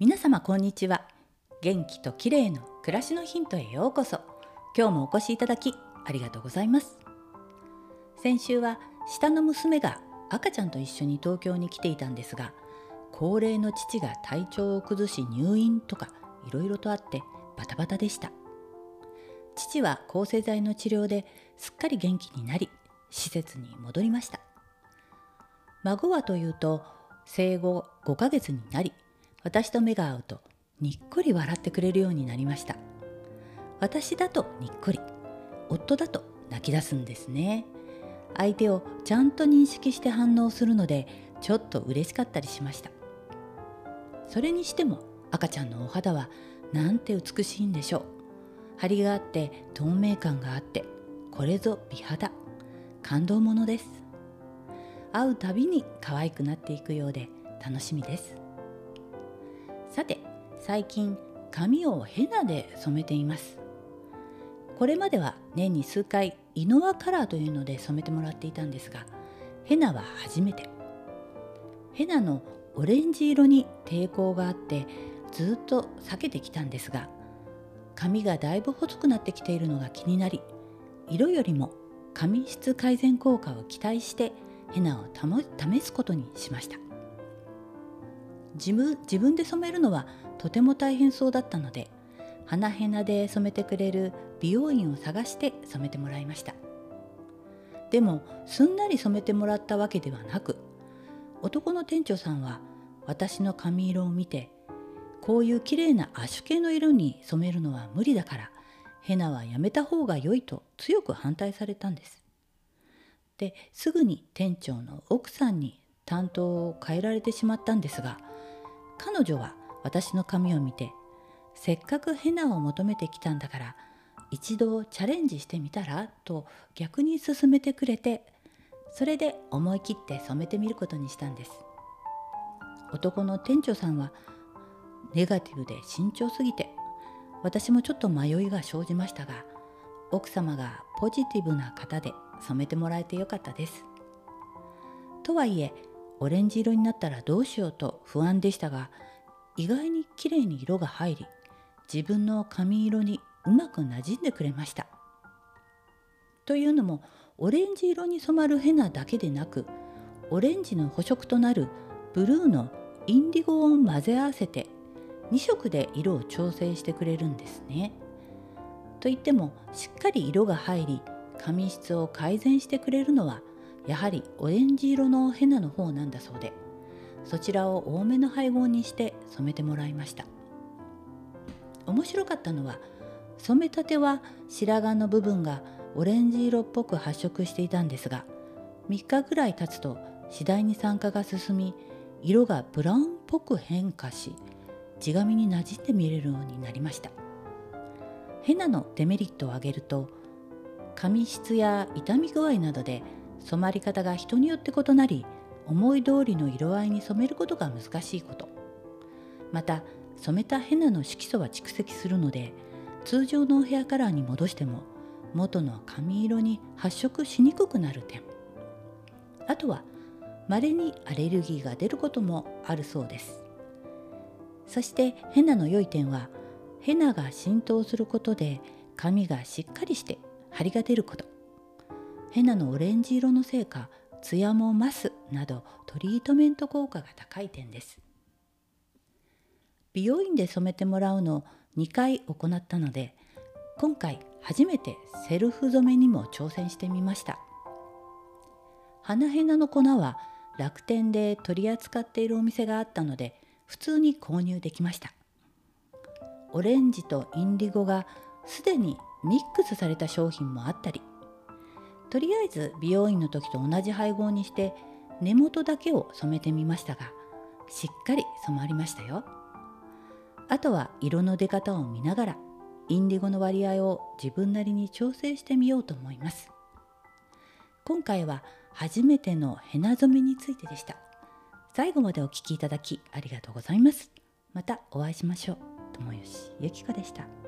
皆様こんにちは。元気と綺麗の暮らしのヒントへようこそ。今日もお越しいただきありがとうございます。先週は下の娘が赤ちゃんと一緒に東京に来ていたんですが高齢の父が体調を崩し入院とかいろいろとあってバタバタでした。父は抗生剤の治療ですっかり元気になり施設に戻りました。孫はというと生後5ヶ月になり私と目が合うとにっこり笑ってくれるようになりました。私だとにっこり夫だと泣き出すんですね。相手をちゃんと認識して反応するのでちょっと嬉しかったりしました。それにしても赤ちゃんのお肌はなんて美しいんでしょう。張りがあって透明感があってこれぞ美肌感動ものです。会うたびに可愛くなっていくようで楽しみです。さて最近髪をヘナで染めています。これまでは年に数回イノワカラーというので染めてもらっていたんですがヘナは初めて。ヘナのオレンジ色に抵抗があってずっと避けてきたんですが髪がだいぶ細くなってきているのが気になり色よりも髪質改善効果を期待してヘナを試すことにしました。自分自分で染めるのはとても大変そうだったので花ヘナで染めてくれる美容院を探して染めてもらいました。でもすんなり染めてもらったわけではなく男の店長さんは私の髪色を見てこういう綺麗なアッシュ系の色に染めるのは無理だからヘナはやめた方が良いと強く反対されたんです。ですぐに店長の奥さんに担当を変えられてしまったんですが彼女は私の髪を見てせっかくヘナを求めてきたんだから一度チャレンジしてみたらと逆に勧めてくれてそれで思い切って染めてみることにしたんです。男の店長さんはネガティブで慎重すぎて私もちょっと迷いが生じましたが奥様がポジティブな方で染めてもらえてよかったです。とはいえオレンジ色になったらどうしようと不安でしたが意外に綺麗に色が入り自分の髪色にうまくなじんでくれましたというのもオレンジ色に染まるヘナだけでなくオレンジの補色となるブルーのインディゴを混ぜ合わせて2色で色を調整してくれるんですね。といってもしっかり色が入り髪質を改善してくれるのはやはりオレンジ色のヘナの方なんだそうで。そちらを多めの配合にして染めてもらいました。面白かったのは染めたては白髪の部分がオレンジ色っぽく発色していたんですが3日ぐらい経つと次第に酸化が進み色がブラウンっぽく変化し地髪になじんで見れるようになりました。ヘナのデメリットを挙げると髪質や傷み具合などで染まり方が人によって異なり思い通りの色合いに染めることが難しいこと。また染めたヘナの色素は蓄積するので通常のおヘアカラーに戻しても元の髪色に発色しにくくなる点。あとは稀にアレルギーが出ることもあるそうです。そしてヘナの良い点はヘナが浸透することで髪がしっかりして張りが出ること。ヘナのオレンジ色のせいかツヤも増すなどトリートメント効果が高い点です。美容院で染めてもらうのを2回行ったので今回初めてセルフ染めにも挑戦してみました。花ヘナの粉は楽天で取り扱っているお店があったので普通に購入できました。オレンジとインディゴがすでにミックスされた商品もあったりとりあえず美容院の時と同じ配合にして根元だけを染めてみましたがしっかり染まりましたよ。あとは色の出方を見ながらインディゴの割合を自分なりに調整してみようと思います。今回は初めてのヘナ染めについてでした。最後までお聴きいただきありがとうございます。またお会いしましょう。友吉ゆきこでした。